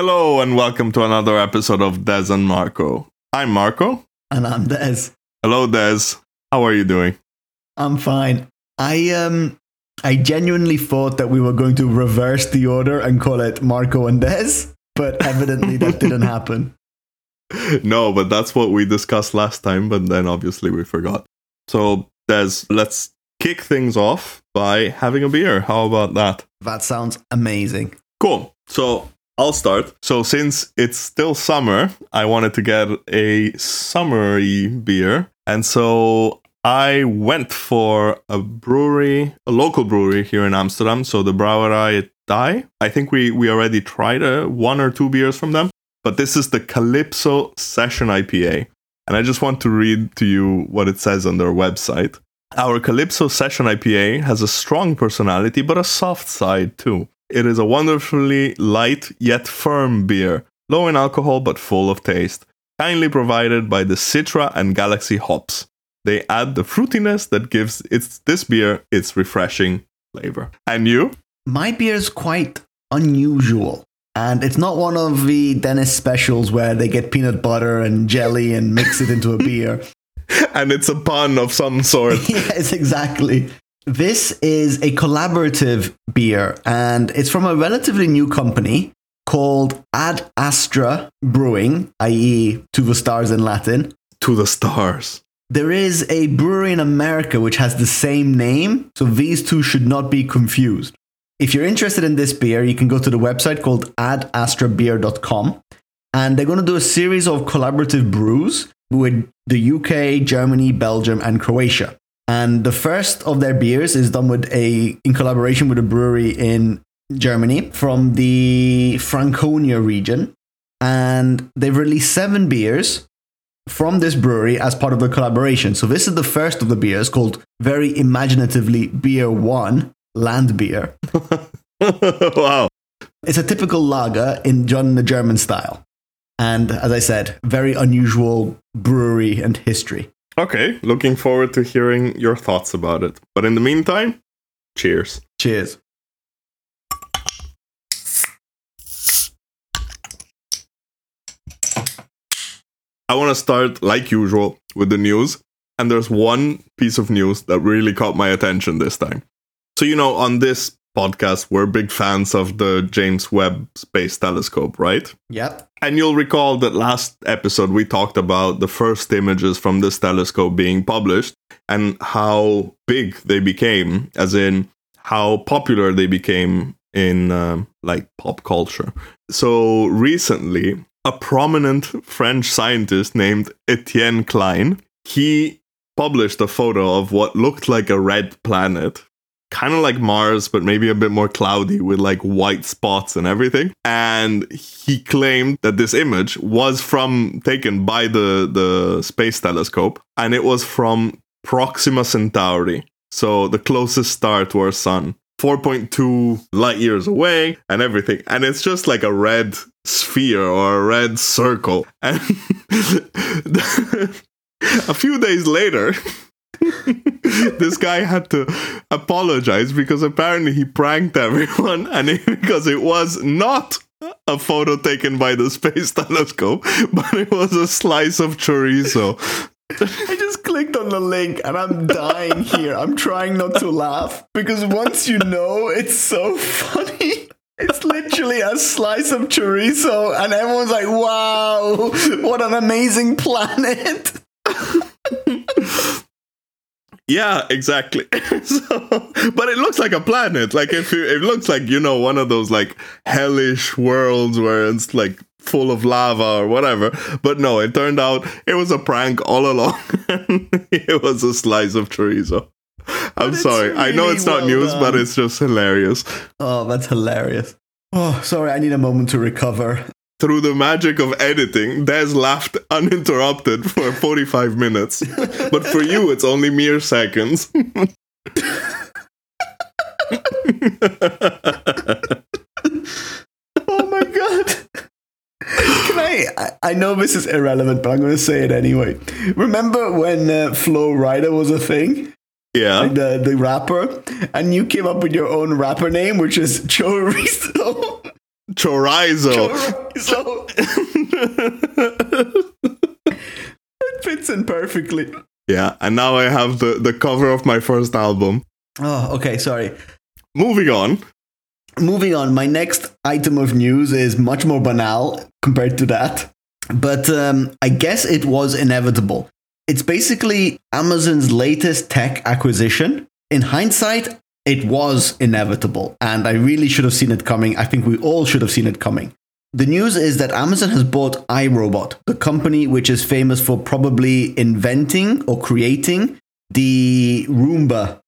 Hello and welcome to another episode of Des and Marco. I'm Marco. And I'm Des. Hello, Des. How are you doing? I'm fine. I um I genuinely thought that we were going to reverse the order and call it Marco and Des, but evidently that didn't happen. No, but that's what we discussed last time, but then obviously we forgot. So, Des, let's kick things off by having a beer. How about that? That sounds amazing. Cool. So, I'll start. So, since it's still summer, I wanted to get a summery beer. And so I went for a brewery, a local brewery here in Amsterdam. So the Brouwerij Die. I think we, we already tried a, one or two beers from them. But this is the Calypso Session IPA. And I just want to read to you what it says on their website. Our Calypso Session IPA has a strong personality, but a soft side too. It is a wonderfully light yet firm beer, low in alcohol but full of taste, kindly provided by the Citra and Galaxy hops. They add the fruitiness that gives its this beer its refreshing flavor. And you? My beer is quite unusual. And it's not one of the Dennis specials where they get peanut butter and jelly and mix it into a beer. and it's a pun of some sort. yes, exactly. This is a collaborative beer, and it's from a relatively new company called Ad Astra Brewing, i.e., to the stars in Latin. To the stars. There is a brewery in America which has the same name, so these two should not be confused. If you're interested in this beer, you can go to the website called adastrabeer.com, and they're going to do a series of collaborative brews with the UK, Germany, Belgium, and Croatia. And the first of their beers is done with a in collaboration with a brewery in Germany from the Franconia region. And they've released seven beers from this brewery as part of the collaboration. So this is the first of the beers called very imaginatively Beer One Land Beer. wow. It's a typical lager in done the German style. And as I said, very unusual brewery and history. Okay, looking forward to hearing your thoughts about it. But in the meantime, cheers. Cheers. I want to start, like usual, with the news. And there's one piece of news that really caught my attention this time. So, you know, on this podcast, we're big fans of the James Webb Space Telescope, right? Yep. And you'll recall that last episode we talked about the first images from this telescope being published and how big they became, as in how popular they became in um, like pop culture. So recently, a prominent French scientist named Etienne Klein, he published a photo of what looked like a red planet kind of like Mars, but maybe a bit more cloudy with like white spots and everything. And he claimed that this image was from taken by the the space telescope, and it was from Proxima Centauri, so the closest star to our sun. 4.2 light years away and everything. And it's just like a red sphere or a red circle. And a few days later, this guy had to apologize because apparently he pranked everyone and it, because it was not a photo taken by the space telescope but it was a slice of chorizo I just clicked on the link and I'm dying here. I'm trying not to laugh because once you know, it's so funny. It's literally a slice of chorizo, and everyone's like, wow, what an amazing planet. Yeah, exactly. so, but it looks like a planet. Like if you, it looks like you know one of those like hellish worlds where it's like full of lava or whatever. But no, it turned out it was a prank all along. it was a slice of chorizo. I'm sorry. Really I know it's not well news, done. but it's just hilarious. Oh, that's hilarious. Oh, sorry. I need a moment to recover through the magic of editing, Des laughed uninterrupted for 45 minutes. but for you, it's only mere seconds. oh my god. Can I, I? know this is irrelevant, but I'm going to say it anyway. Remember when uh, Flo Rida was a thing? Yeah. Like the, the rapper? And you came up with your own rapper name, which is Joe Chorizo. Chorizo. Chorizo. it fits in perfectly. yeah, and now I have the the cover of my first album. Oh, okay, sorry. Moving on. Moving on, my next item of news is much more banal compared to that, but um, I guess it was inevitable. It's basically Amazon's latest tech acquisition. In hindsight, it was inevitable, and I really should have seen it coming. I think we all should have seen it coming. The news is that Amazon has bought iRobot, the company which is famous for probably inventing or creating the Roomba,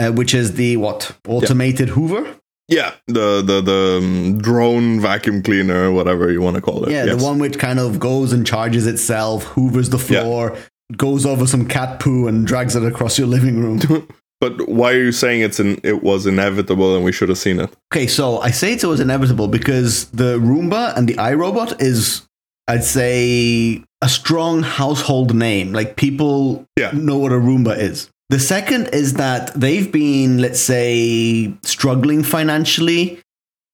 uh, which is the what automated Hoover. Yeah, the the the um, drone vacuum cleaner, whatever you want to call it. Yeah, Yes. the one which kind of goes and charges itself, hoovers the Yeah. floor, goes over some cat poo, and drags it across your living room. But why are you saying it's an it was inevitable and we should have seen it? okay, so I say it was inevitable because the Roomba and the iRobot is, I'd say, a strong household name. Like people Yeah. know what a Roomba is. The second is that they've been, let's say, struggling financially.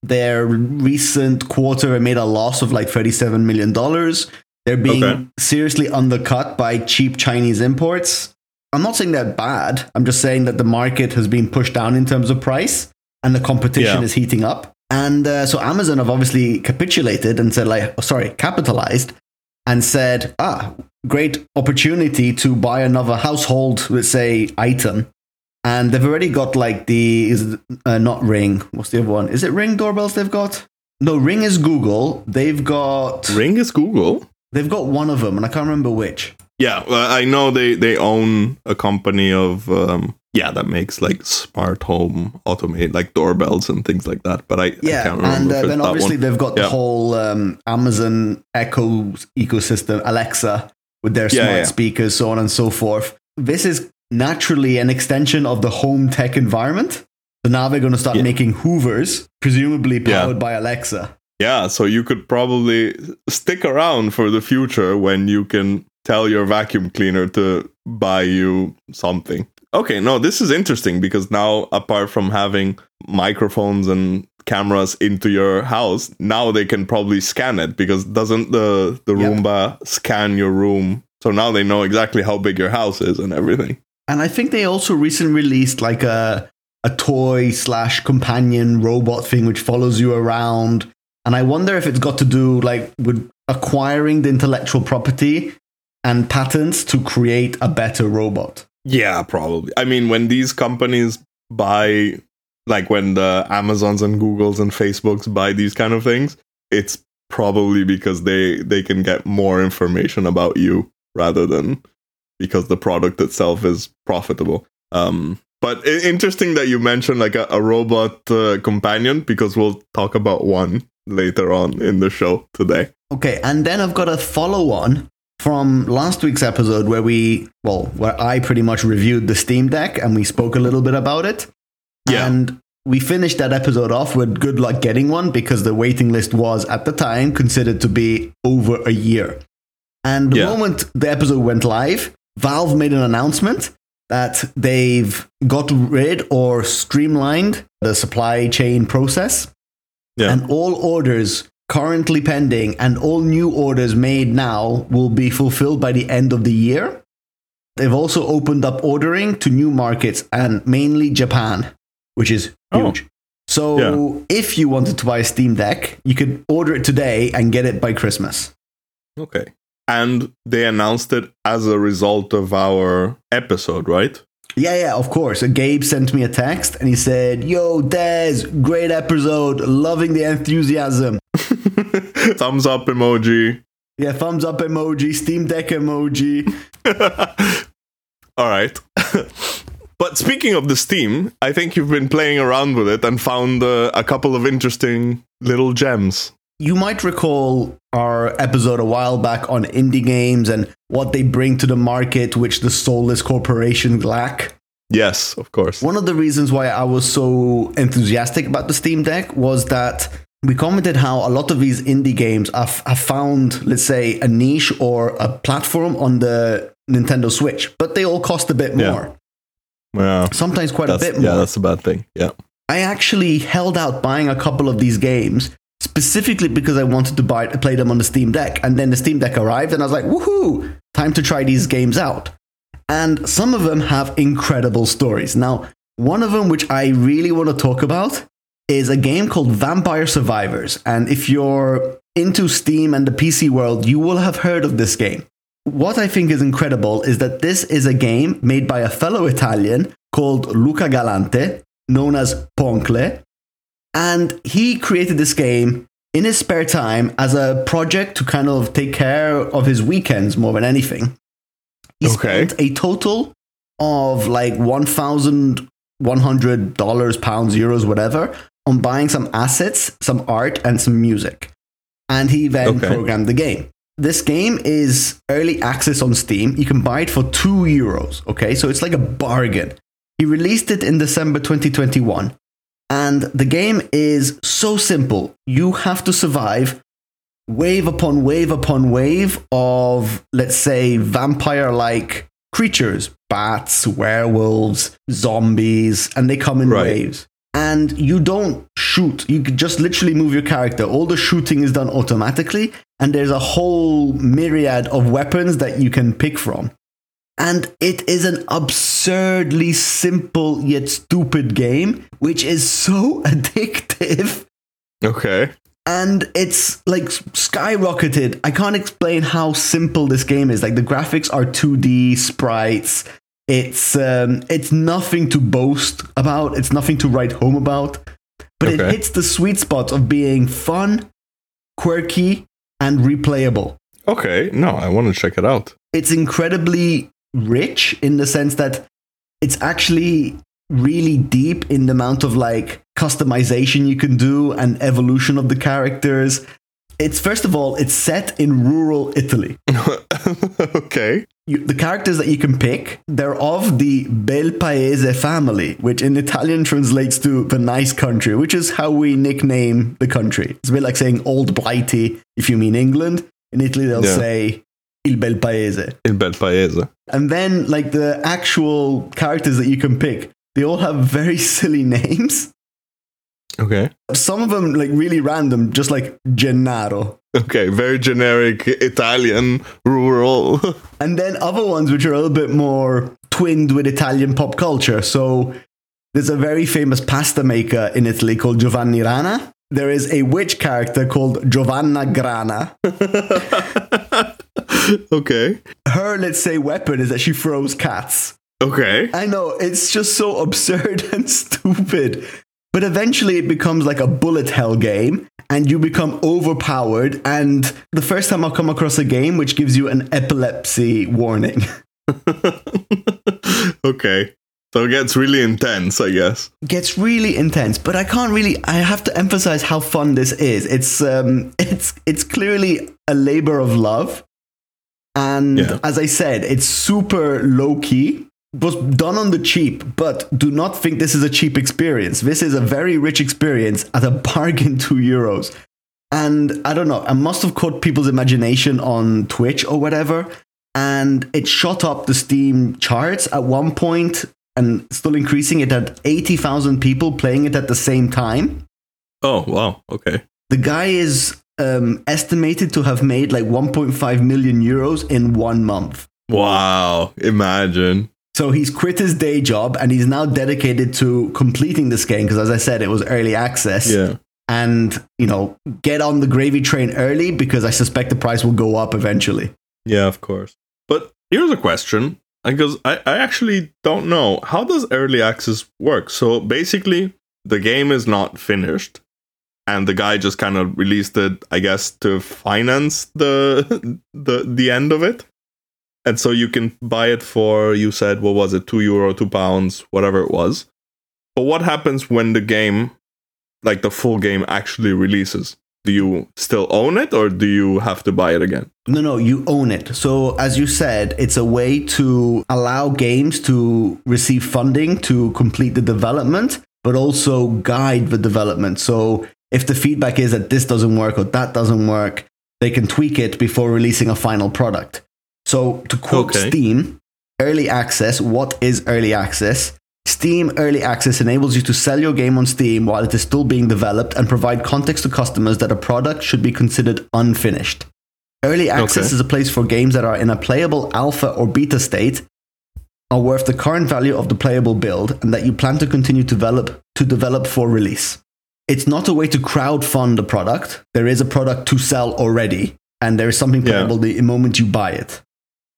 Their recent quarter made a loss of like $37 million. They're being Okay. seriously undercut by cheap Chinese imports. I'm not saying they're bad. I'm just saying that the market has been pushed down in terms of price and the competition Yeah. is heating up. And uh, so Amazon have obviously capitulated and said, like, oh, sorry, capitalized and said, ah, great opportunity to buy another household, let's say, item. And they've already got like the, is it, uh, not Ring, what's the other one? Is it Ring doorbells they've got? No, Ring is Google. They've got, Ring is Google. they've got one of them and I can't remember which. Yeah, well, I know they they own a company of um yeah that makes like smart home automate like doorbells and things like that. But I, I Yeah, can't remember and uh, then obviously they've got the whole um, Amazon Echo ecosystem, Alexa, with their smart yeah. speakers, so on and so forth. This is naturally an extension of the home tech environment. So now they're going to start Yeah. making Hoovers, presumably Yeah. powered by Alexa. Yeah, so you could probably stick around for the future when you can tell your vacuum cleaner to buy you something. Okay, no, this is interesting because now, apart from having microphones and cameras into your house, now they can probably scan it because doesn't the the Yep. Roomba scan your room? So now they know exactly how big your house is and everything. And I think they also recently released like a a toy slash companion robot thing which follows you around. And I wonder if it's got to do like with acquiring the intellectual property and patents to create a better robot. Yeah, probably. I mean, when these companies buy, like when the Amazons and Googles and Facebooks buy these kind of things, it's probably because they they can get more information about you rather than because the product itself is profitable. Um, but interesting that you mentioned like a, a robot uh, companion because we'll talk about one later on in the show today. Okay, and then I've got a follow on from last week's episode where we, well, where I pretty much reviewed the Steam Deck and we spoke a little bit about it. Yeah. And we finished that episode off with good luck getting one because the waiting list was at the time considered to be over a year. And the Yeah. moment the episode went live, Valve made an announcement that they've got rid or streamlined the supply chain process Yeah. and all orders currently pending and all new orders made now will be fulfilled by the end of the year. They've also opened up ordering to new markets and mainly Japan, which is Oh. huge. So if you wanted to buy a Steam Deck, you could order it today and get it by Christmas. Okay. And they announced it as a result of our episode, right? Yeah, yeah, of course. Gabe sent me a text and he said, Yo, Des, great episode. Loving the enthusiasm. Thumbs up emoji. Yeah, thumbs up emoji, Steam Deck emoji. All right. but speaking of the Steam, I think you've been playing around with it and found uh, a couple of interesting little gems. You might recall our episode a while back on indie games and what they bring to the market, which the soulless corporations lack. Yes, of course. One of the reasons why I was so enthusiastic about the Steam Deck was that we commented how a lot of these indie games have, have found, let's say, a niche or a platform on the Nintendo Switch, but they all cost a bit more. Yeah, Sometimes quite a bit more. yeah, that's a bad thing. Yeah. I actually held out buying a couple of these games specifically because I wanted to buy play them on the Steam Deck. And then the Steam Deck arrived, and I was like, woohoo, time to try these games out. And some of them have incredible stories. Now, one of them, which I really want to talk about, is a game called Vampire Survivors. And if you're into Steam and the PC world, you will have heard of this game. What I think is incredible is that this is a game made by a fellow Italian called Luca Galante, known as Poncle. And he created this game in his spare time as a project to kind of take care of his weekends more than anything. He Okay. spent a total of like $1,100, pounds, euros, whatever, on buying some assets, some art, and some music. And he then Okay. programmed the game. This game is early access on Steam. You can buy it for two euros. Okay, so it's like a bargain. He released it in December 2021. And the game is so simple. You have to survive wave upon wave upon wave of, let's say, vampire like creatures bats, werewolves, zombies, and they come in Right. waves. And you don't shoot, you just literally move your character. All the shooting is done automatically, and there's a whole myriad of weapons that you can pick from. And it is an absurdly simple yet stupid game, which is so addictive Okay. and it's like skyrocketed. I can't explain how simple this game is. Like the graphics are 2D sprites. It's um, it's nothing to boast about. It's nothing to write home about. But it hits the sweet spot of being fun, quirky, and replayable. Okay. No, I want to check it out. It's incredibly rich in the sense that it's actually really deep in the amount of like customization you can do and evolution of the characters. It's first of all, it's set in rural Italy. okay. You, the characters that you can pick, they're of the Bel Paese family, which in Italian translates to the nice country, which is how we nickname the country. It's a bit like saying Old Blighty if you mean England. In Italy, they'll Yeah. say Il Bel Paese. Il bel paese. And then, like the actual characters that you can pick, they all have very silly names. Okay. Some of them, like really random, just like Gennaro. Okay. Very generic Italian rural. And then other ones which are a little bit more twinned with Italian pop culture. So there's a very famous pasta maker in Italy called Giovanni Rana. There is a witch character called Giovanna Grana. okay. Her, let's say, weapon is that she throws cats. Okay. I know, it's just so absurd and stupid. But eventually it becomes like a bullet hell game and you become overpowered. And the first time I'll come across a game which gives you an epilepsy warning. okay. So it gets really intense, I guess. gets really intense but i can't really i have to emphasize how fun this is it's um it's it's clearly a labor of love and Yeah. as i said it's super low key was done on the cheap but do not think this is a cheap experience this is a very rich experience at a bargain 2 euros and i don't know i must have caught people's imagination on twitch or whatever and it shot up the steam charts at one point and still increasing it at 80,000 people playing it at the same time. Oh, wow. Okay. The guy is um, estimated to have made like 1.5 million euros in one month. Wow. Imagine. So he's quit his day job and he's now dedicated to completing this game because, as I said, it was early access. Yeah. And, you know, get on the gravy train early because I suspect the price will go up eventually. Yeah, of course. But here's a question because I, I actually don't know. How does early access work? So basically, the game is not finished. And the guy just kind of released it, I guess, to finance the the the end of it. And so you can buy it for you said what was it, two euro, two pounds, whatever it was. But what happens when the game, like the full game, actually releases? Do you still own it, or do you have to buy it again? No, no, you own it. So, as you said, it's a way to allow games to receive funding to complete the development, but also guide the development. So, if the feedback is that this doesn't work or that doesn't work, they can tweak it before releasing a final product. So, to quote Okay. Steam, early access, what is early access? Steam Early Access enables you to sell your game on Steam while it is still being developed and provide context to customers that a product should be considered unfinished. Early access Okay. is a place for games that are in a playable alpha or beta state are worth the current value of the playable build and that you plan to continue to develop to develop for release. It's not a way to crowdfund a product. There is a product to sell already, and there is something Yeah. playable the moment you buy it.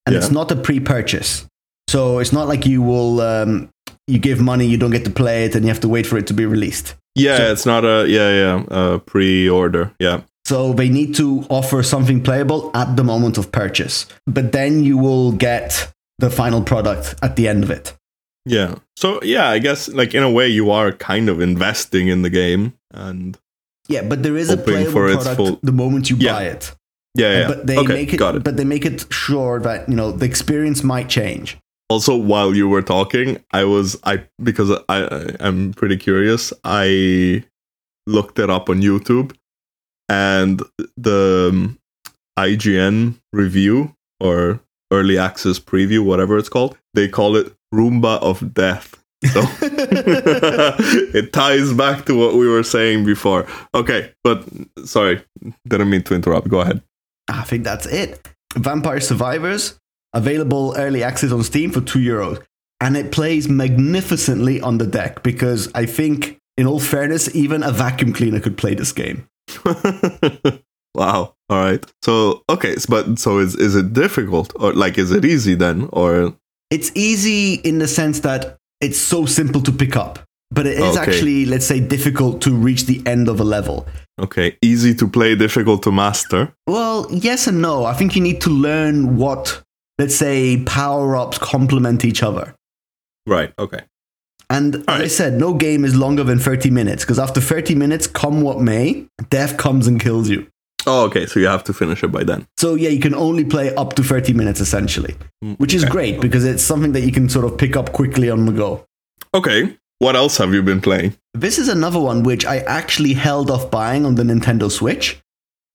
And it's not a pre-purchase. So it's not like you will um, you give money, you don't get to play it, and you have to wait for it to be released. Yeah, So- it's not a yeah yeah uh, pre-order. Yeah. So they need to offer something playable at the moment of purchase. But then you will get the final product at the end of it. Yeah. So yeah, I guess like in a way you are kind of investing in the game and Yeah, but there is a playable product full- the moment you Yeah. buy it. yeah, yeah. But they okay, make it, it. but they make it sure that you know the experience might change. Also, while you were talking, I was I because I I- I'm pretty curious. I looked it up on YouTube, and the um, IGN review or early access preview, whatever it's called, they call it Roomba of Death. So it ties back to what we were saying before. Okay, but sorry, didn't mean to interrupt. Go ahead. I think that's it. Vampire Survivors available early access on Steam for two euros, and it plays magnificently on the deck because I think, in all fairness, even a vacuum cleaner could play this game. wow. All right. So okay, but so is is it difficult or like is it easy then or It's easy in the sense that it's so simple to pick up, but it is Okay. actually, let's say, difficult to reach the end of a level. okay, easy to play, difficult to master? Well, yes and no. I think you need to learn what, let's say, power ups complement each other. Right. Okay. And as I said, no game is longer than 30 minutes because after 30 minutes, come what may, death comes and kills you. Oh, okay. So you have to finish it by then. So, yeah, you can only play up to 30 minutes essentially, Mm, which is okay. great because it's something that you can sort of pick up quickly on the go. Okay. What else have you been playing? This is another one which I actually held off buying on the Nintendo Switch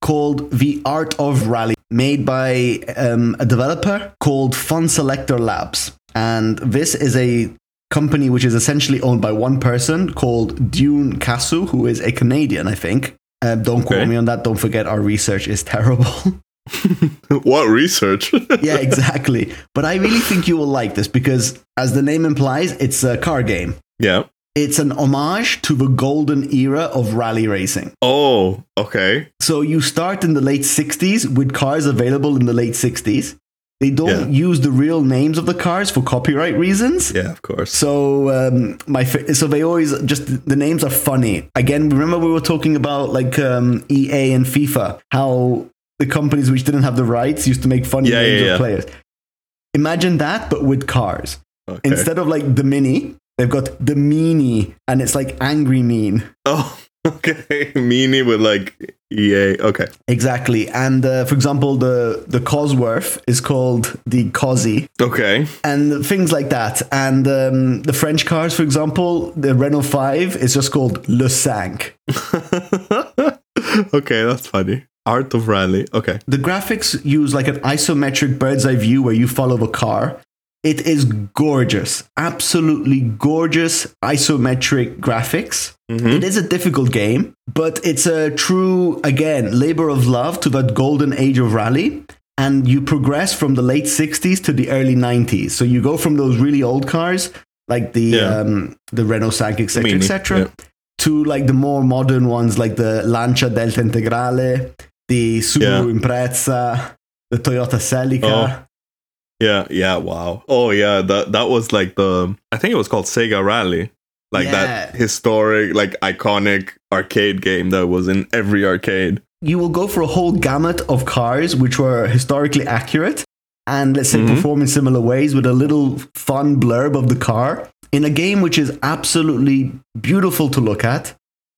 called The Art of Rally, made by um, a developer called Funselektor Labs. And this is a company which is essentially owned by one person called Dune Casu, who is a Canadian, I think. Uh, don't quote Okay. me on that. Don't forget, our research is terrible. what research? yeah, exactly. But I really think you will like this because, as the name implies, it's a car game. yeah. It's an homage to the golden era of rally racing. Oh, okay. So you start in the late 60s with cars available in the late 60s. They don't Yeah. use the real names of the cars for copyright reasons. Yeah, of course. So um, my fa- so they always just the names are funny. Again, remember we were talking about like um, EA and FIFA, how the companies which didn't have the rights used to make funny Yeah, names yeah, of players. Imagine that, but with cars. Okay. Instead of like the Mini, they've got the Meanie, and it's like angry mean. oh, okay. Meanie with like EA. Okay. Exactly. And uh, for example, the the Cosworth is called the Cosy, Okay. and things like that. And um, the French cars, for example, the Renault Five is just called Le Cinq. okay, that's funny. Art of Rally. Okay. The graphics use like an isometric bird's eye view where you follow the car. It is gorgeous, absolutely gorgeous isometric graphics. Mhm. It is a difficult game, but it's a true, again, labor of love to that golden age of rally. And you progress from the late 60s to the early 90s. So you go from those really old cars, like the Yeah. um, the Renault Cinq, etc., etc., yeah. to like the more modern ones, like the Lancia Delta Integrale, the Subaru Impreza, the Toyota Celica. Yeah, yeah, wow. Oh yeah, that that was like the I think it was called Sega Rally. Like Yeah. that historic, like iconic arcade game that was in every arcade. you will go for a whole gamut of cars which were historically accurate and let's say Mhm. perform in similar ways with a little fun blurb of the car in a game which is absolutely beautiful to look at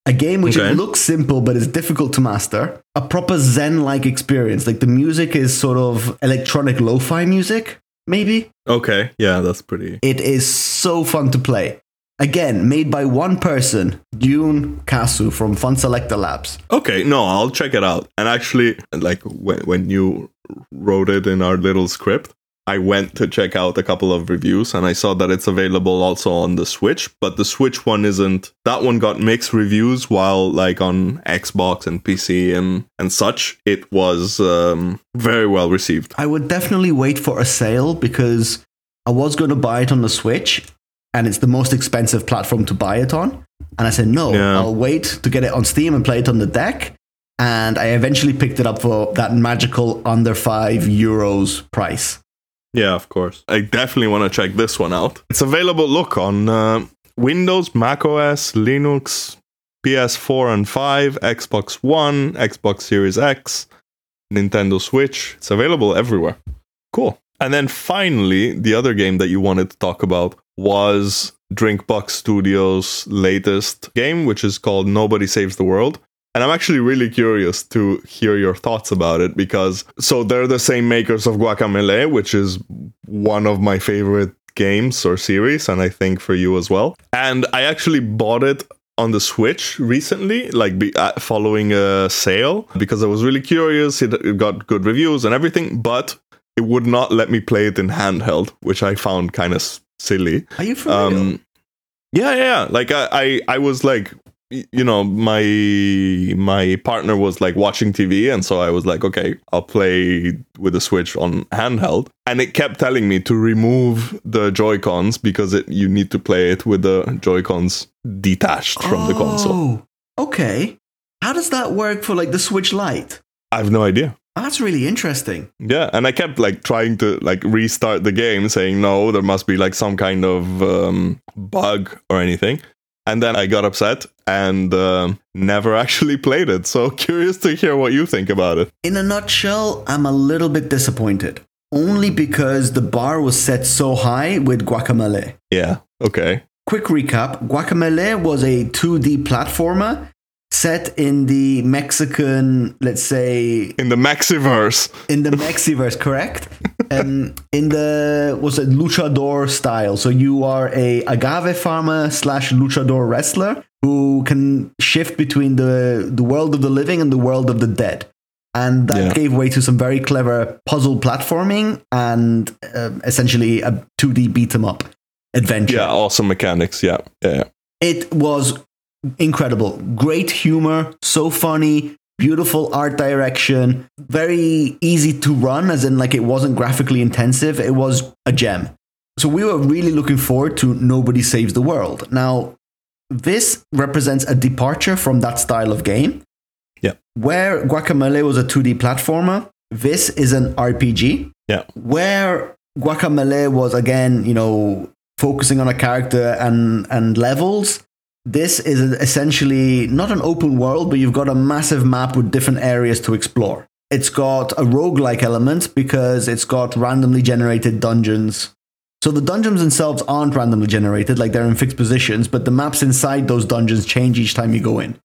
a game which Okay. it looks simple but is difficult to master a proper zen like experience like the music is sort of electronic lo-fi music maybe Okay, yeah, that's pretty. it is so fun to play again made by one person Dune Casu from Funselektor Labs Okay, no, I'll check it out. And actually, like when when you wrote it in our little script, I went to check out a couple of reviews and I saw that it's available also on the Switch, but the Switch one isn't. That one got mixed reviews, while like on Xbox and PC and and such, it was um, very well received. I would definitely wait for a sale because I was going to buy it on the Switch, and it's the most expensive platform to buy it on. And I said no, Yeah. I'll wait to get it on Steam and play it on the deck. And I eventually picked it up for that magical under five euros price. Yeah, of course. I definitely want to check this one out. It's available, look, on uh, Windows, Mac OS, Linux, PS4 and 5, Xbox One, Xbox Series X, Nintendo Switch. It's available everywhere. Cool. And then finally, the other game that you wanted to talk about was Drinkbox Studios' latest game, which is called Nobody Saves the World. And I'm actually really curious to hear your thoughts about it because so they're the same makers of Guacamelee, which is one of my favorite games or series, and I think for you as well. And I actually bought it on the Switch recently, like be, uh, following a sale, because I was really curious. It, it got good reviews and everything, but it would not let me play it in handheld, which I found kind of s- silly. Are you for? Um, yeah, yeah, yeah. Like I, I, I was like, you know, my my partner was like watching TV, and so I was like, okay, I'll play with the Switch on handheld, and it kept telling me to remove the Joy Cons because it you need to play it with the Joy Cons detached from the console. Oh, Okay. How does that work for like the Switch Lite? I have no idea. Oh, that's really interesting. Yeah, and I kept like trying to like restart the game, saying no, there must be like some kind of um, bug or anything. And then I got upset and um, never actually played it. So curious to hear what you think about it. In a nutshell, I'm a little bit disappointed. Only because the bar was set so high with Guacamelee. Yeah. Okay. Quick recap Guacamelee was a 2D platformer set in the Mexican, let's say, In the Maxiverse. in the Mexiverse, correct? um, in the was it luchador style. So you are a agave farmer slash luchador wrestler who can shift between the the world of the living and the world of the dead. And that Yeah. gave way to some very clever puzzle platforming and um, essentially a 2D beat 'em up adventure. Yeah. Awesome mechanics. Yeah. Yeah. It was incredible. Great humor, so funny, beautiful art direction, very easy to run, as in, like, it wasn't graphically intensive. It was a gem. So we were really looking forward to Nobody Saves the World. Now, this represents a departure from that style of game. Yeah. Where Guacamelee was a 2D platformer, this is an RPG Yeah. where Guacamelee was again, you know, focusing on a character and and levels. This is essentially not an open world, but you've got a massive map with different areas to explore. It's got a roguelike element because it's got randomly generated dungeons. So the dungeons themselves aren't randomly generated, like they're in fixed positions, but the maps inside those dungeons change each time you go in.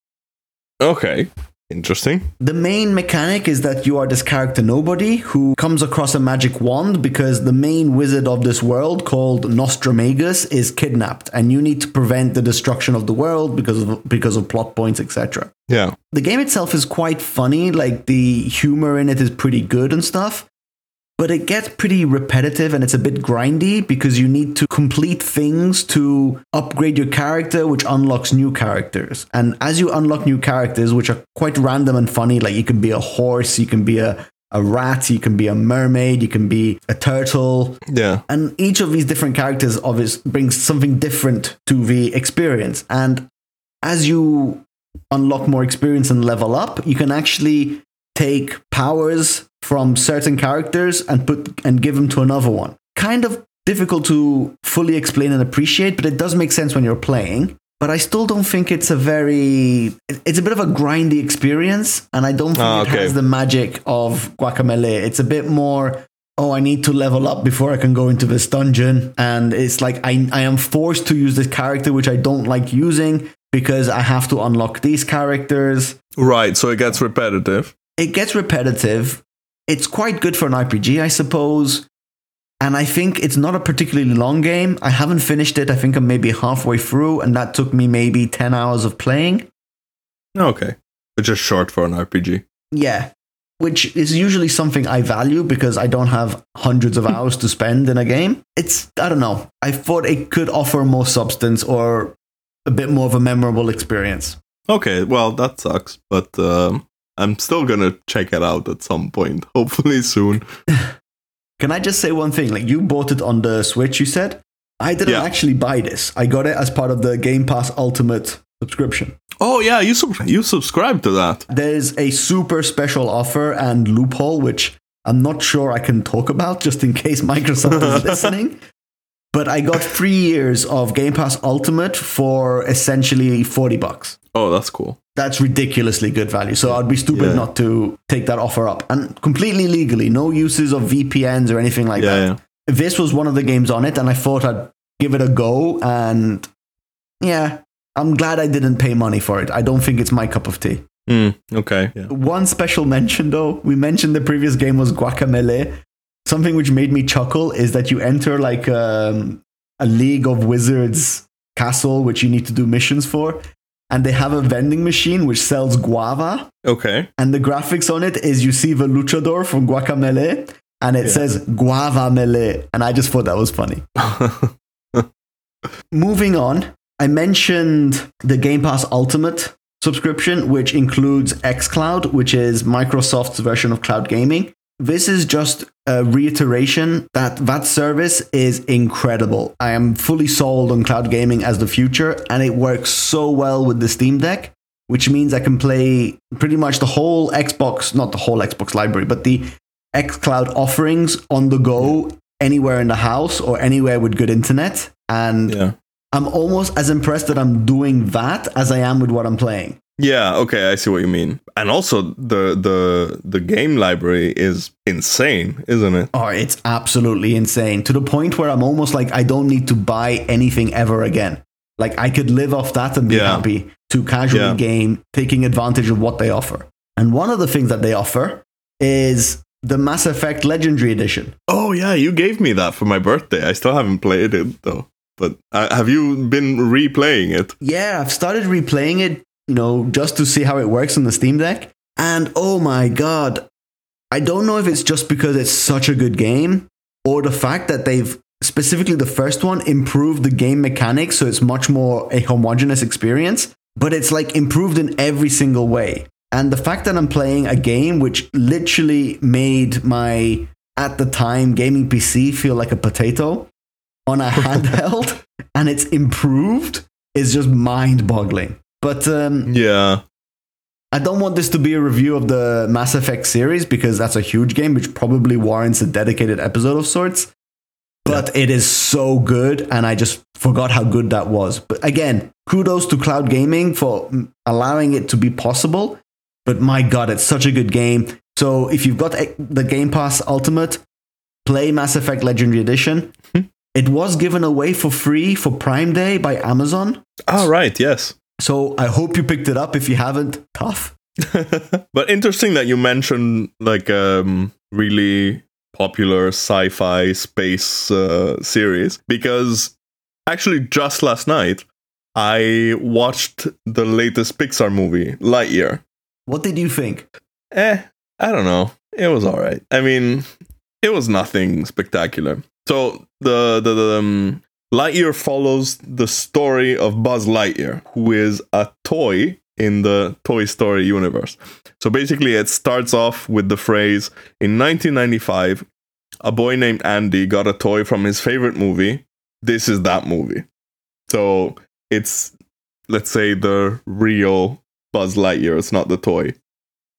Okay. Interesting. The main mechanic is that you are this character nobody who comes across a magic wand because the main wizard of this world called Nostramagus is kidnapped and you need to prevent the destruction of the world because of because of plot points etc. Yeah. The game itself is quite funny like the humor in it is pretty good and stuff. But it gets pretty repetitive and it's a bit grindy because you need to complete things to upgrade your character, which unlocks new characters. And as you unlock new characters, which are quite random and funny, like you can be a horse, you can be a, a rat, you can be a mermaid, you can be a turtle. Yeah. And each of these different characters obviously brings something different to the experience. And as you unlock more experience and level up, you can actually take powers from certain characters and put and give them to another one. Kind of difficult to fully explain and appreciate, but it does make sense when you're playing. But I still don't think it's a very it's a bit of a grindy experience and I don't think Ah, it has the magic of Guacamelee. It's a bit more oh, I need to level up before I can go into this dungeon. And it's like I, I am forced to use this character, which I don't like using because I have to unlock these characters. Right. So it gets repetitive. It gets repetitive. It's quite good for an RPG, I suppose. And I think it's not a particularly long game. I haven't finished it. I think I'm maybe halfway through, and that took me maybe 10 hours of playing. Okay. It's just short for an RPG. Yeah. which is usually something I value because I don't have hundreds of hours to spend in a game. It's, I don't know, I thought it could offer more substance or a bit more of a memorable experience. Okay, well, that sucks, but um, I'm still gonna check it out at some point, hopefully soon. Can I just say one thing? Like, you bought it on the Switch, you said? I didn't Yeah. actually buy this. I got it as part of the Game Pass Ultimate subscription. Oh yeah, you sub- you subscribe to that. There's a super special offer and loophole, which I'm not sure I can talk about just in case Microsoft is listening. But I got three years of Game Pass Ultimate for essentially 40 bucks. Oh, that's cool. That's ridiculously good value. So I'd be stupid Yeah. not to take that offer up. And completely legally, no uses of VPNs or anything like Yeah, that. yeah. This was one of the games on it, and I thought I'd give it a go. And yeah, I'm glad I didn't pay money for it. I don't think it's my cup of tea. Mm, okay. Yeah. One special mention, though, we mentioned the previous game was Guacamelee. Something which made me chuckle is that you enter like um, a League of Wizards castle, which you need to do missions for. And they have a vending machine which sells guava. Okay. And the graphics on it is you see the luchador from Guacamelee and it Yeah. says Guava Mele. And I just thought that was funny. Moving on, I mentioned the Game Pass Ultimate subscription, which includes xCloud, which is Microsoft's version of cloud gaming. This is just a reiteration that that service is incredible. I am fully sold on cloud gaming as the future, and it works so well with the Steam Deck, which means I can play pretty much the whole Xbox, not the whole Xbox library, but the xCloud offerings on the go anywhere in the house or anywhere with good internet. And yeah. I'm almost as impressed that I'm doing that as I am with what I'm playing. Yeah, okay, I see what you mean. And also the the the game library is insane, isn't it? Oh, it's absolutely insane to the point where I'm almost like I don't need to buy anything ever again. Like I could live off that and be Yeah. happy to casually Yeah. game, taking advantage of what they offer. And one of the things that they offer is the Mass Effect Legendary Edition. Oh yeah, you gave me that for my birthday. I still haven't played it though. But uh, have you been replaying it? Yeah, I've started replaying it, you know, just to see how it works on the Steam Deck. And oh my god, I don't know if it's just because it's such a good game or the fact that they've specifically the first one improved the game mechanics so it's much more a homogeneous experience, but it's like improved in every single way. And the fact that I'm playing a game which literally made my at the time gaming PC feel like a potato on a handheld and it's improved is just mind boggling. But um, Yeah. I don't want this to be a review of the Mass Effect series because that's a huge game which probably warrants a dedicated episode of sorts. But it is so good, and I just forgot how good that was. But again, kudos to Cloud Gaming for allowing it to be possible. But my god, it's such a good game. So if you've got the Game Pass Ultimate, play Mass Effect Legendary Edition. It was given away for free for Prime Day by Amazon. Ah, right. Yes. So I hope you picked it up. If you haven't, tough. but interesting that you mentioned like um really popular sci-fi space uh, series because actually just last night I watched the latest Pixar movie, Lightyear. What did you think? Eh, I don't know. It was all right. I mean, it was nothing spectacular. So the the, the um, Lightyear follows the story of Buzz Lightyear, who is a toy in the Toy Story universe. So basically, it starts off with the phrase In 1995, a boy named Andy got a toy from his favorite movie. This is that movie. So it's, let's say, the real Buzz Lightyear. It's not the toy.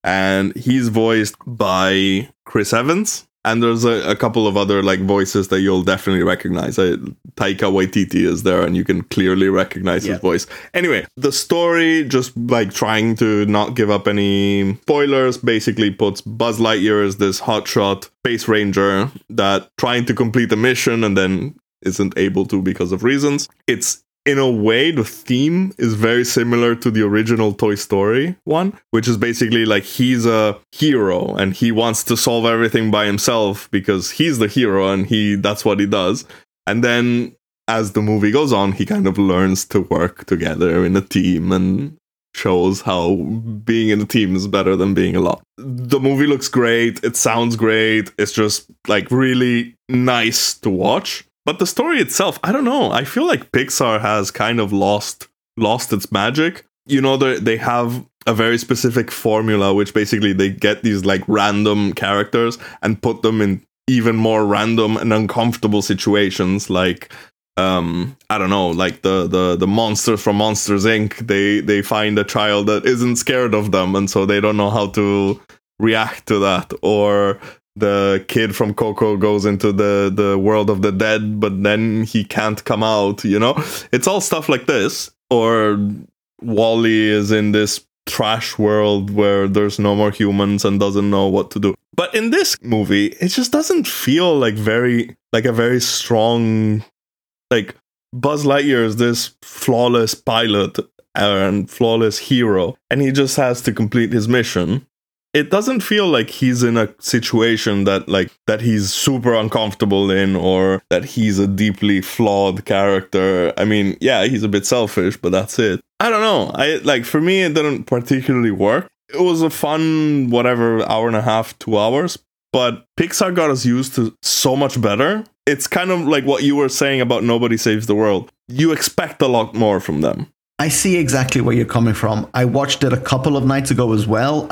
And he's voiced by Chris Evans. And there's a, a couple of other like voices that you'll definitely recognize. Uh, Taika Waititi is there, and you can clearly recognize Yeah. his voice. Anyway, the story, just like trying to not give up any spoilers, basically puts Buzz Lightyear as this hotshot space ranger that trying to complete a mission and then isn't able to because of reasons. It's in a way, the theme is very similar to the original Toy Story one, which is basically like he's a hero and he wants to solve everything by himself because he's the hero and he that's what he does. And then as the movie goes on, he kind of learns to work together in a team and shows how being in a team is better than being alone. The movie looks great. It sounds great. It's just like really nice to watch. But the story itself, I don't know. I feel like Pixar has kind of lost lost its magic. You know, they they have a very specific formula, which basically they get these like random characters and put them in even more random and uncomfortable situations, like um i don't know like the the the monsters from monsters inc they they find a child that isn't scared of them and so they don't know how to react to that or the kid from coco goes into the the world of the dead but then he can't come out you know it's all stuff like this or WALL-E is in this trash world where there's no more humans and doesn't know what to do but in this movie it just doesn't feel like very like a very strong like Buzz Lightyear is this flawless pilot and flawless hero, and he just has to complete his mission. It doesn't feel like he's in a situation that like that he's super uncomfortable in or that he's a deeply flawed character. I mean, yeah, he's a bit selfish, but that's it. I don't know. I like for me it didn't particularly work. It was a fun whatever hour and a half, 2 hours, but Pixar got us used to so much better. It's kind of like what you were saying about Nobody Saves the World. You expect a lot more from them. I see exactly where you're coming from. I watched it a couple of nights ago as well,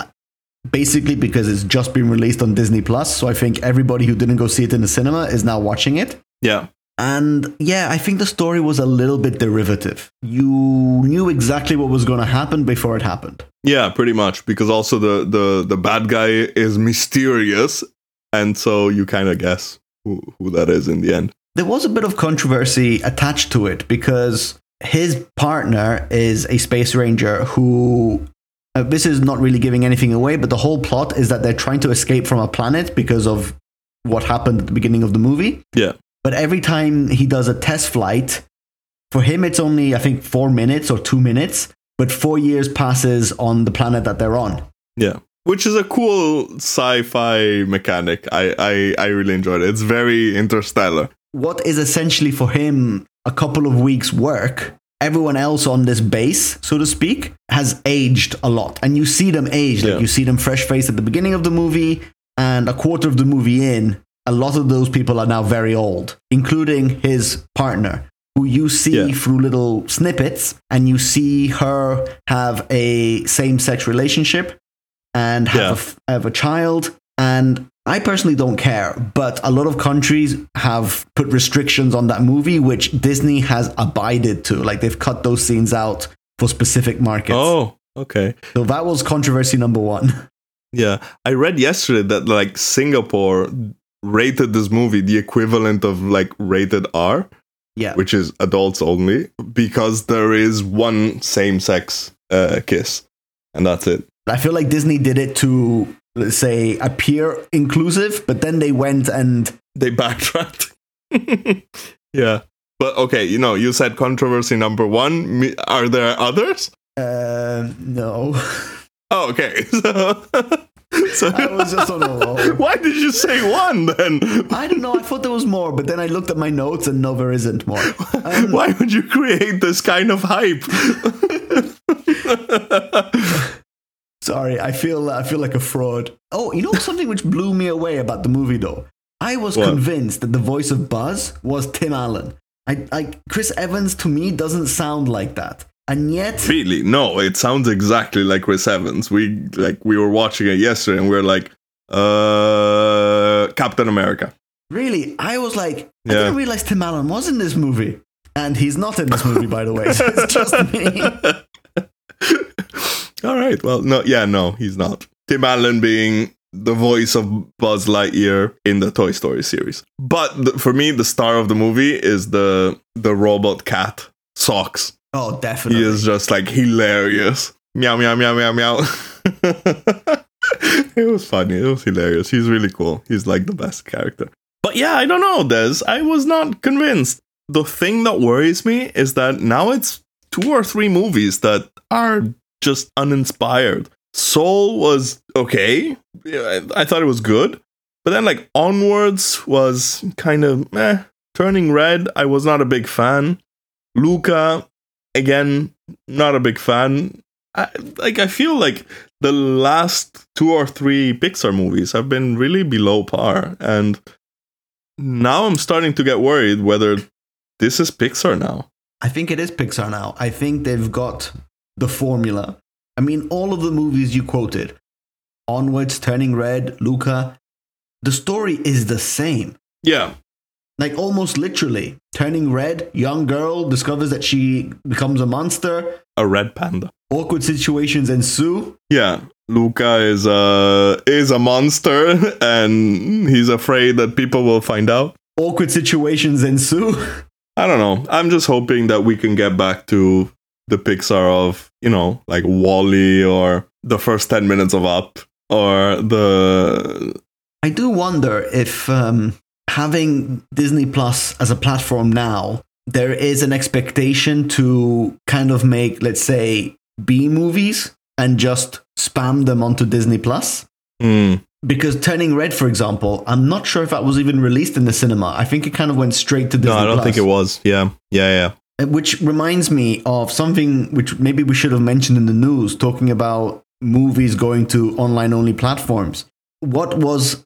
basically because it's just been released on Disney Plus. So I think everybody who didn't go see it in the cinema is now watching it. Yeah. And yeah, I think the story was a little bit derivative. You knew exactly what was going to happen before it happened. Yeah, pretty much. Because also the the the bad guy is mysterious, and so you kind of guess who who that is in the end. There was a bit of controversy attached to it because his partner is a space ranger who. Uh, this is not really giving anything away, but the whole plot is that they're trying to escape from a planet because of what happened at the beginning of the movie. Yeah. But every time he does a test flight, for him it's only I think four minutes or two minutes, but four years passes on the planet that they're on. Yeah. Which is a cool sci-fi mechanic. I, I, I really enjoyed it. It's very interstellar. What is essentially for him a couple of weeks' work, everyone else on this base, so to speak, has aged a lot. And you see them age. Like Yeah. you see them fresh faced at the beginning of the movie, and a quarter of the movie in, a lot of those people are now very old, including his partner, who you see Yeah. through little snippets, and you see her have a same sex relationship and have, Yeah. a have a child. And I personally don't care, but a lot of countries have put restrictions on that movie, which Disney has abided to. Like they've cut those scenes out for specific markets. Oh, okay. So that was controversy number one. Yeah. I read yesterday that like Singapore rated this movie the equivalent of like rated R, Yeah. which is adults only, because there is one same-sex uh, kiss, and that's it. I feel like Disney did it to, let's say, appear inclusive, but then they went and They backtracked. yeah. But okay, you know, you said controversy number one. Are there others? uh, no. Oh, okay. So, so I was just on a roll. why did you say one then? I don't know. I thought there was more, but then I looked at my notes and no, there isn't more. Um, Why would you create this kind of hype? Sorry, I feel I feel like a fraud. Oh, you know something which blew me away about the movie though. I was What? convinced that the voice of Buzz was Tim Allen. I, I Chris Evans to me doesn't sound like that, and yet really? No, it sounds exactly like Chris Evans. We like we were watching it yesterday and we are like, uh, Captain America. really, I was like, I didn't realize Tim Allen was in this movie, and he's not in this movie, by the way. So it's just me. All right. Well, no, yeah, no, he's not. Tim Allen being the voice of Buzz Lightyear in the Toy Story series. But the, for me, the star of the movie is the the robot cat Socks. Oh, definitely. He is just like hilarious. Meow meow meow meow meow. it was funny. It was hilarious. He's really cool. He's like the best character. But yeah, I don't know, Des. I was not convinced. The thing that worries me is that now it's two or three movies that are just uninspired. Soul was okay. I, thought it was good. But then like Onwards was kind of eh. Turning Red, I was not a big fan. Luca, again, not a big fan. I, like I feel like the last two or three Pixar movies have been really below par, and now I'm starting to get worried whether this is Pixar now. I think it is Pixar now. I think they've got the formula. I mean, all of the movies you quoted, Onwards, Turning Red, Luca, the story is the same. Yeah, Like almost literally. Turning red, young girl discovers that she becomes a monster. a red panda. Awkward situations ensue. Yeah, Luca is a is a monster, and he's afraid that people will find out. Awkward situations ensue. I don't know. I'm just hoping that we can get back to the Pixar of you know like WALL-E or the first ten minutes of Up or the I do wonder if um, having Disney Plus as a platform now, there is an expectation to kind of make, let's say, B movies and just spam them onto Disney Plus. Hmm. Because Turning Red, for example, I'm not sure if that was even released in the cinema. I think it kind of went straight to Disney Plus. no, I don't Plus. think it was. Yeah, yeah, yeah. Which reminds me of something which maybe we should have mentioned in the news, talking about movies going to online only platforms. What was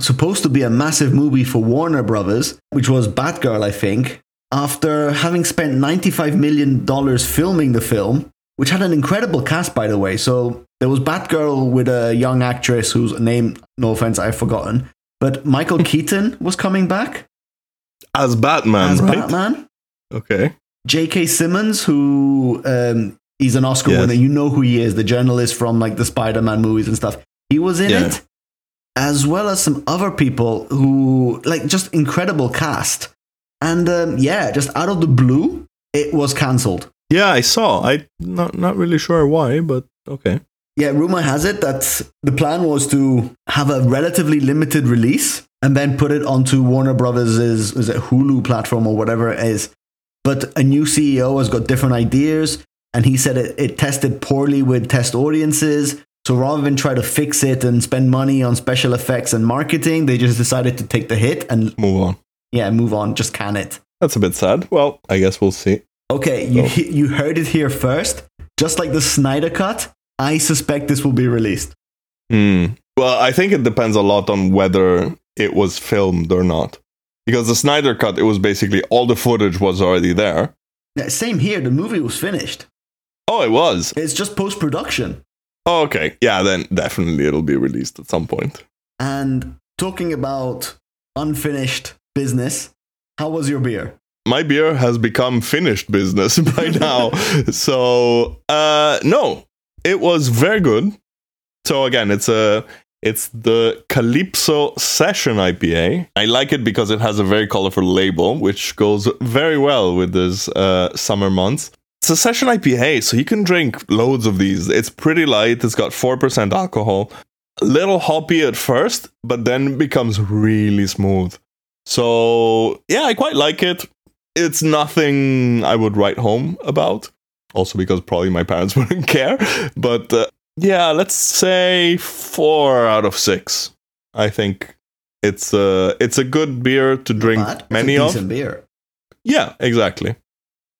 supposed to be a massive movie for Warner Brothers, which was Batgirl, I think, after having spent $95 million filming the film, which had an incredible cast, by the way. So there was Batgirl with a young actress whose name, no offense, I've forgotten. But Michael Keaton was coming back As Batman, as right? Batman. Okay. J.K. Simmons, who um, he's an Oscar Yes. winner. You know who he is, the journalist from like the Spider-Man movies and stuff. He was in Yeah. it, as well as some other people who like just incredible cast. And um, yeah, just out of the blue, it was cancelled. Yeah, I saw. I not not really sure why, but okay. Yeah, rumor has it that the plan was to have a relatively limited release and then put it onto Warner Brothers' is it Hulu platform or whatever it is. But a new CEO has got different ideas, and he said it, it tested poorly with test audiences. So rather than try to fix it and spend money on special effects and marketing, they just decided to take the hit and Move on. yeah, move on, just can it. That's a bit sad. Well, I guess we'll see. Okay, you you heard it here first. Just like the Snyder cut, I suspect this will be released. Hmm. Well, I think it depends a lot on whether it was filmed or not. Because the Snyder cut, it was basically all the footage was already there. Yeah, Same here. The movie was finished. Oh, it was. It's just post production. Oh, okay. Yeah, then definitely it'll be released at some point. And talking about unfinished business, how was your beer? My beer has become finished business by now. so, uh no, it was very good. So again, it's a it's the Calypso Session IPA. I like it because it has a very colorful label, which goes very well with this uh, summer months. It's a session IPA, so you can drink loads of these. It's pretty light. It's got four percent alcohol, a little hoppy at first, but then becomes really smooth. So yeah, I quite like it. It's nothing I would write home about. Also because probably my parents wouldn't care. But uh, yeah, let's say four out of six. I think it's a it's a good beer to drink But it's many of. decent beer. Yeah, exactly.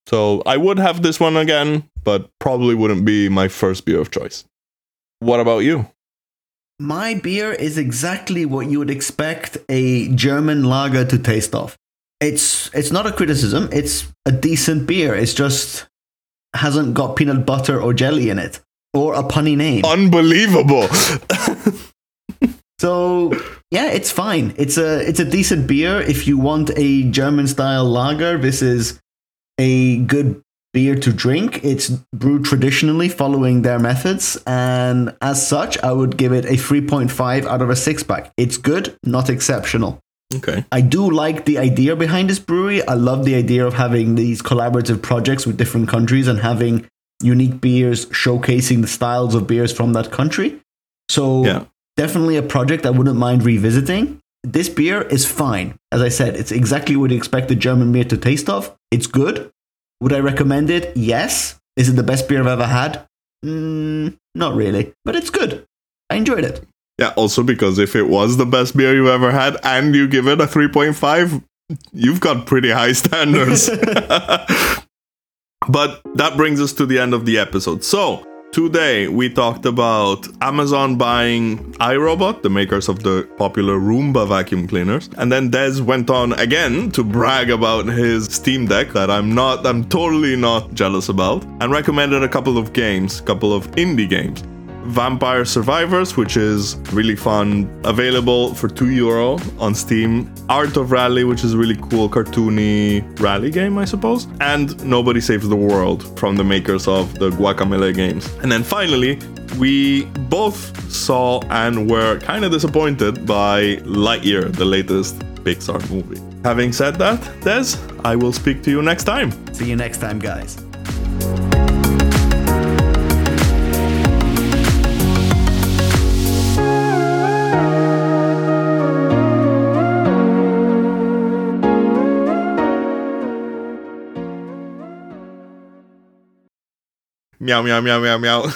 So I would have this one again, but probably wouldn't be my first beer of choice. What about you? My beer is exactly what you would expect a German lager to taste of. It's it's not a criticism. It's a decent beer. It's just hasn't got peanut butter or jelly in it or a punny name. Unbelievable. So yeah, it's fine. It's a it's a decent beer. If you want a German style lager, this is a good beer to drink. It's brewed traditionally following their methods, and as such, I would give it a 3.5 out of a six pack. It's good, not exceptional. okay. I do like the idea behind this brewery. I love the idea of having these collaborative projects with different countries and having unique beers showcasing the styles of beers from that country. So Yeah. definitely a project I wouldn't mind revisiting. This beer is fine. As I said, it's exactly what you expect a German beer to taste of. It's good. Would I recommend it? Yes. Is it the best beer I've ever had? Mm, not really, but it's good. I enjoyed it. Yeah, also because if it was the best beer you ever had and you give it a 3.5, you've got pretty high standards. but that brings us to the end of the episode. So, Today we talked about Amazon buying iRobot, the makers of the popular Roomba vacuum cleaners. And then Des went on again to brag about his Steam Deck that I'm not, I'm totally not jealous about, and recommended a couple of games, a couple of indie games. Vampire Survivors, which is really fun, available for 2 euro on Steam. Art of Rally, which is really cool cartoony rally game, I suppose. And Nobody Saves the World from the makers of the Guacamelee games. And then finally, we both saw and were kind of disappointed by Lightyear, the latest Pixar movie. Having said that, Des, I will speak to you next time. See you next time, guys. Meow, meow, meow, meow, meow.